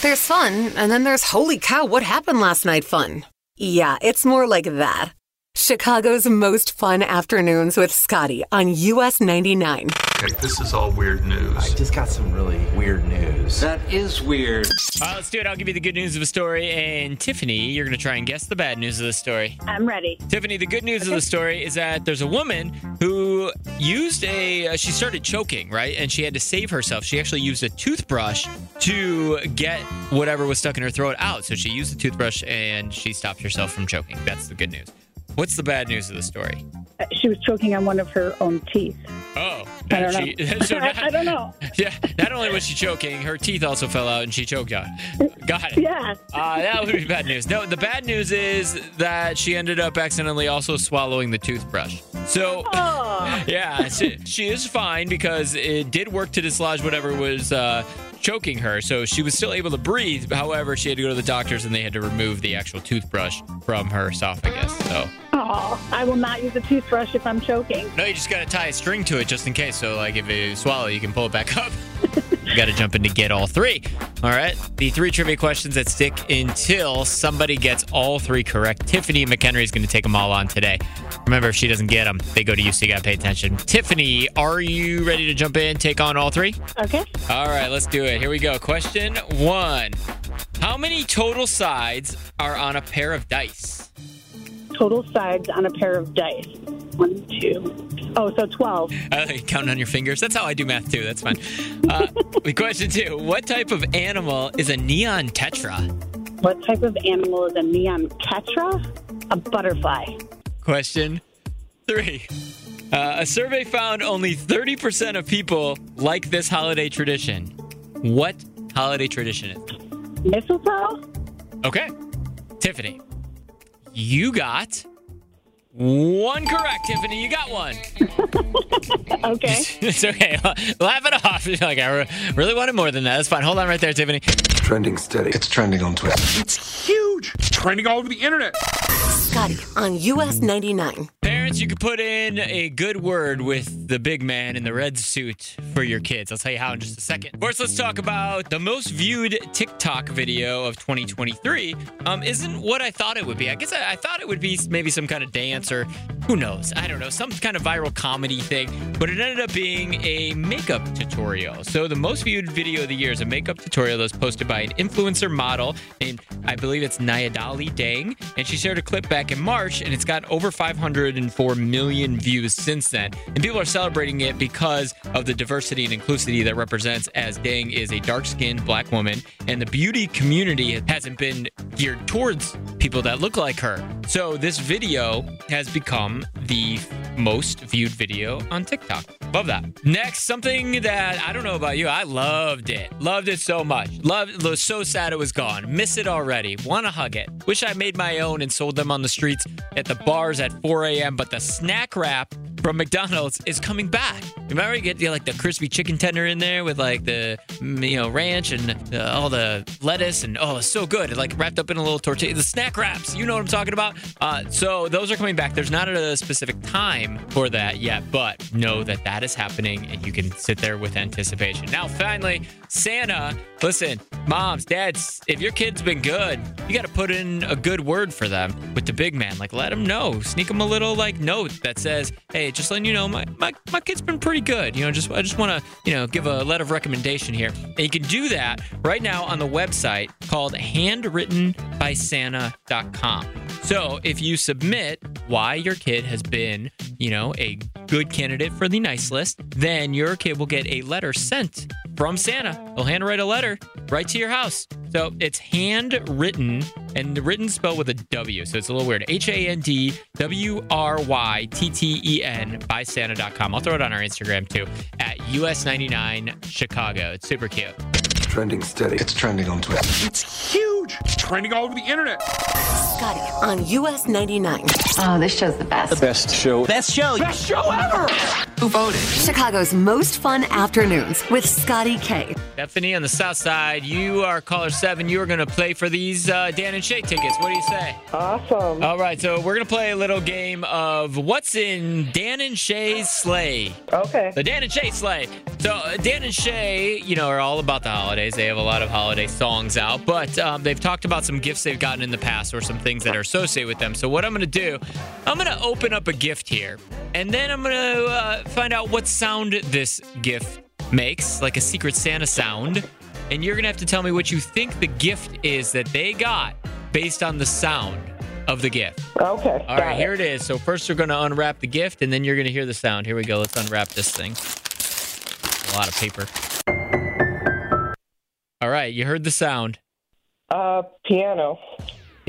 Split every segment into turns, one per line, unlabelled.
There's fun, and then there's holy cow, what happened last night fun. Yeah, it's more like that. Chicago's most fun afternoons with Scotty on US 99.
Okay, this is all weird news.
I just got some really weird news.
That is weird.
All right, let's do it. I'll give you the good news of a story. And Tiffany, you're going to try and guess the bad news of the story.
I'm ready.
Tiffany, the good news of the story is that there's a woman who used a, uh, she started choking, right? And she had to save herself. She actually used a toothbrush to get whatever was stuck in her throat out. So she used the toothbrush and she stopped herself from choking. That's the good news. What's the bad news of the story?
Uh, She was choking on one of her own teeth.
Oh,
I don't
she,
know.
so
I, I don't know.
Yeah, not only was she choking, her teeth also fell out and she choked on. it. Got it.
Yeah.
Uh, that would be bad news. No, the bad news is that she ended up accidentally also swallowing the toothbrush. So,
Oh.
yeah, she, she is fine because it did work to dislodge whatever was uh, choking her. So she was still able to breathe. However, she had to go to the doctors and they had to remove the actual toothbrush from her esophagus. So,
Oh, I will not use a toothbrush if I'm choking.
no, you just got to tie a string to it just in case. So, like, if you swallow, you can pull it back up. you got to jump in to get all three. All right. The three trivia questions that stick until somebody gets all three correct. Tiffany McHenry is going to take them all on today. Remember, if she doesn't get them, they go to you, so you got to pay attention. Tiffany, are you ready to jump in, take on all three?
Okay.
All right, let's do it. Here we go. Question one How many total sides are on a pair of dice?
Total sides on a pair of dice. One, two. Oh, so 12.
Uh, counting on your fingers. That's how I do math too. That's fine. Uh, question two: What type of animal is a neon tetra?
What type of animal is a neon tetra? A butterfly.
Question three: uh, A survey found only thirty percent of people like this holiday tradition. What holiday tradition is? it?
Mistletoe?
Okay, Tiffany, you got one correct. Tiffany, you got one.
Okay.
it's okay. Laugh it off. You're like I really wanted more than that. That's fine. Hold on right there, Tiffany.
Trending steady.
It's trending on Twitter.
It's huge. It's trending all over the internet.
Scotty on US 99.
Parents, you could put in a good word with the big man in the red suit for your kids. I'll tell you how in just a second. First, let's talk about the most viewed TikTok video of 2023. Um, isn't what I thought it would be. I guess I, I thought it would be maybe some kind of dance or who knows? I don't know, some kind of viral comedy thing. But it ended up being a makeup tutorial. So the most viewed video of the year is a makeup tutorial that was posted by an influencer model named, I believe it's Nayadali Dang, and she shared a clip back in March, and it's got over 504 million views since then. And people are celebrating it because of the diversity and inclusivity that represents as Dang is a dark-skinned black woman, and the beauty community hasn't been geared towards people that look like her. So this video has become the most viewed video on TikTok. Love that. Next, something that I don't know about you. I loved it. Loved it so much. Loved was so sad it was gone. Miss it already. Want to hug it. Wish I made my own and sold them on the streets at the bars at 4 a.m. But the snack wrap from McDonald's is coming back. Remember, you get you know, like the crispy chicken tender in there with like the mm, you know ranch and uh, all the lettuce and oh, it's so good. Like wrapped up in a little tortilla. The snack wraps, you know what I'm talking about. Uh, so those are coming back. There's not a specific time for that yet, but know that that is happening and you can sit there with anticipation. Now, finally, Santa. Listen, moms, dads, if your kid's been good, you got to put in a good word for them with the big man. Like, let them know. Sneak them a little like note that says, "Hey, just letting you know, my my, my kid's been pretty good. You know, just I just want to you know give a letter of recommendation here." And you can do that right now on the website called handwrittenbysanta.com. So if you submit why your kid has been, you know, a good candidate for the nice list, then your kid will get a letter sent from Santa. He'll handwrite a letter right to your house. So it's handwritten and the written spelled with a W. So it's a little weird. H A N D W R Y T T E N by Santa.com. I'll throw it on our Instagram too at US99 Chicago. It's super cute.
Trending steady.
It's trending on Twitter.
It's huge. It's trending all over the internet.
Scotty on US 99.
Oh, this show's the best.
The best show.
best show. Best show ever.
Who voted?
Chicago's most fun afternoons with Scotty Kay.
Stephanie on the south side, you are caller seven. You are going to play for these uh, Dan and Shay tickets. What do you say?
Awesome.
All right, so we're going to play a little game of what's in Dan and Shay's sleigh.
Okay.
The Dan and Shay sleigh. So uh, Dan and Shay, you know, are all about the holidays. They have a lot of holiday songs out, but um, they've talked about some gifts they've gotten in the past or some things that are associated with them. So what I'm going to do, I'm going to open up a gift here, and then I'm going to uh, find out what sound this gift makes, like a Secret Santa sound, and you're going to have to tell me what you think the gift is that they got based on the sound of the gift.
Okay.
All right, here it is. So first we're going to unwrap the gift, and then you're going to hear the sound. Here we go. Let's unwrap this thing. A lot of paper. All right, you heard the sound.
Uh, piano.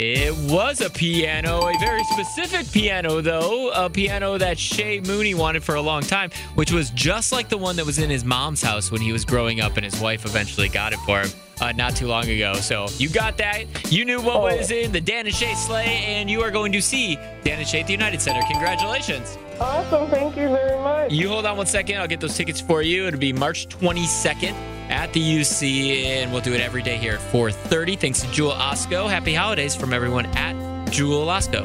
It was a piano, a very specific piano, though. A piano that Shay Mooney wanted for a long time, which was just like the one that was in his mom's house when he was growing up, and his wife eventually got it for him uh, not too long ago. So you got that. You knew what
Oh.
was in the Dan and Shay sleigh, and you are going to see Dan and Shay at the United Center. Congratulations.
Awesome. Thank you very much.
You hold on one second. I'll get those tickets for you. It'll be March 22nd at the UC, and we'll do it every day here at 4:30. Thanks to Jewel Osco. Happy holidays from everyone at Jewel Osco.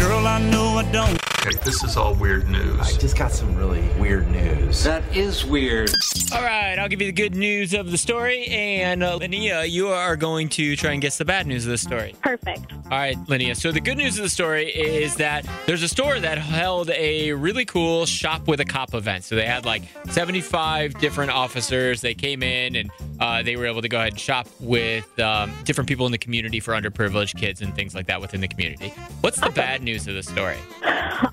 Girl, I know I don't.
Okay, this is all weird news.
I just got some really weird news.
That is weird.
All right, I'll give you the good news of the story, and uh, Linnea, you are going to try and guess the bad news of the story.
Perfect.
All right, Linnea. So the good news of the story is that there's a store that held a really cool shop with a cop event. So they had like 75 different officers. They came in and uh, they were able to go ahead and shop with um, different people in the community for underprivileged kids and things like that within the community. What's the bad news of the story?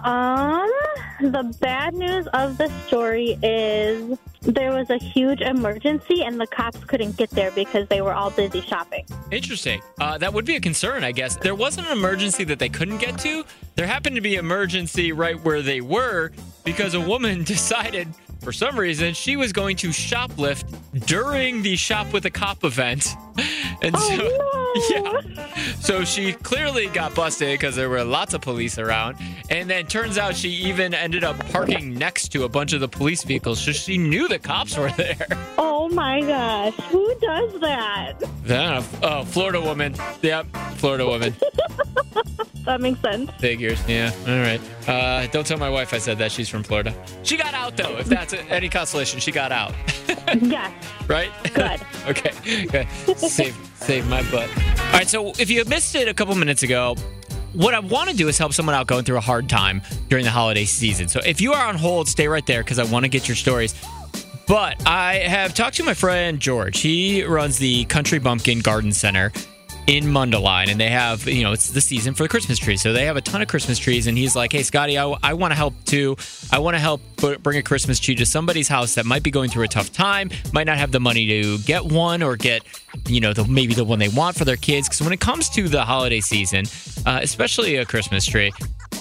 Um, the bad news of the story is there was a huge emergency and the cops couldn't get there because they were all busy shopping.
Interesting. Uh, that would be a concern, I guess. There wasn't an emergency that they couldn't get to. There happened to be emergency right where they were because a woman decided, for some reason, she was going to shoplift during the shop with a cop event. And so,
Oh, no.
yeah. So she clearly got busted because there were lots of police around. And then turns out she even ended up parking next to a bunch of the police vehicles. So she knew the cops were there.
Oh my gosh, who does that?
Don't. Oh, uh, Florida woman. Yep, Florida woman.
That makes sense.
Figures, yeah. All right. Uh, don't tell my wife I said that. She's from Florida. She got out though. If that's any consolation, she got out.
Yes,
right?
Good.
okay. Good. Save, save my butt. All right. So if you missed it a couple minutes ago, what I want to do is help someone out going through a hard time during the holiday season. So if you are on hold, stay right there because I want to get your stories. But I have talked to my friend George. He runs the Country Bumpkin Garden Center in Mundelein, and they have, you know, it's the season for the Christmas trees. So they have a ton of Christmas trees, and he's like, hey, Scotty, I, I want to help too. I want to help put, bring a Christmas tree to somebody's house that might be going through a tough time, might not have the money to get one or get, you know, the, maybe the one they want for their kids. Because when it comes to the holiday season, uh, especially a Christmas tree,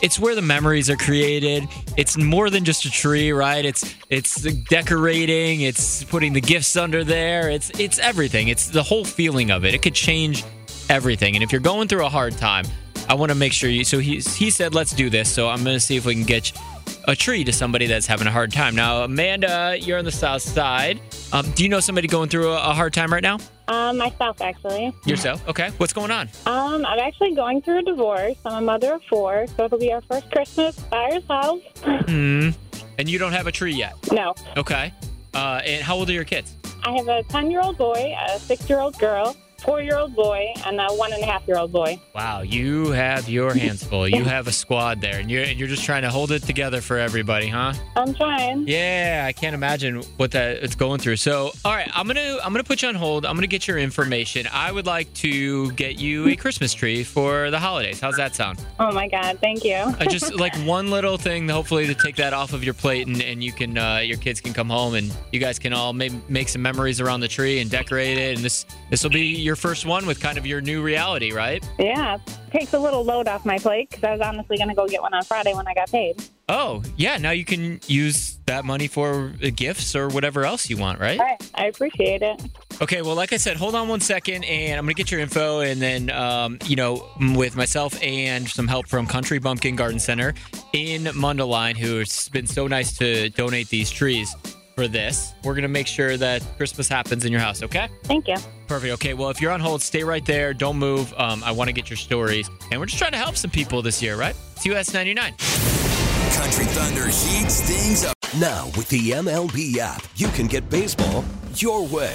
it's where the memories are created. It's more than just a tree, right? It's it's decorating, it's putting the gifts under there. It's it's everything. It's the whole feeling of it. It could change everything. And if you're going through a hard time, I want to make sure you so he he said let's do this. So I'm going to see if we can get a tree to somebody that's having a hard time. Now, Amanda, you're on the south side. Um, do you know somebody going through a, a hard time right now?
um, myself actually.
Yourself? Okay. What's going on?
Um, I'm actually going through a divorce. I'm a mother of four, so it'll be our first Christmas by ourselves.
Hmm. And you don't have a tree yet.
No,
Okay. Uh, and how old are your kids?
I have a 10 year old boy, a six year old girl, four year old boy, and a one and a half year old boy.
Wow, you have your hands full. You have a squad there, and you're you're just trying to hold it together for everybody, huh?
I'm trying.
Yeah, I can't imagine what that it's going through. So, all right, I'm gonna I'm gonna put you on hold. I'm gonna get your information. I would like to get you a Christmas tree for the holidays. How's that sound?
Oh my God, thank you.
Uh, just like one little thing, hopefully, to take that off of your plate, and, and you can uh, your kids can come home, and you guys can all maybe make some memories around the tree and decorate it. And this this will be your first one with kind of your new reality, right?
yeah, takes a little load off my plate because I was honestly going to go get one on Friday when I got paid.
Oh, yeah. Now you can use that money for gifts or whatever else you want, right?
Right, I appreciate it.
Okay, well, like I said, hold on one second, and I'm gonna get your info, and then, um, you know, with myself and some help from Country Bumpkin Garden Center in Mundelein, who's been so nice to donate these trees for this. We're gonna make sure that Christmas happens in your house. Okay?
Thank you.
Perfect. Okay. Well, if you're on hold, stay right there. Don't move. Um, I want to get your stories, and we're just trying to help some people this year, right? It's US 99.
Country Thunder heats things up.
Now, with the MLB app, you can get baseball your way.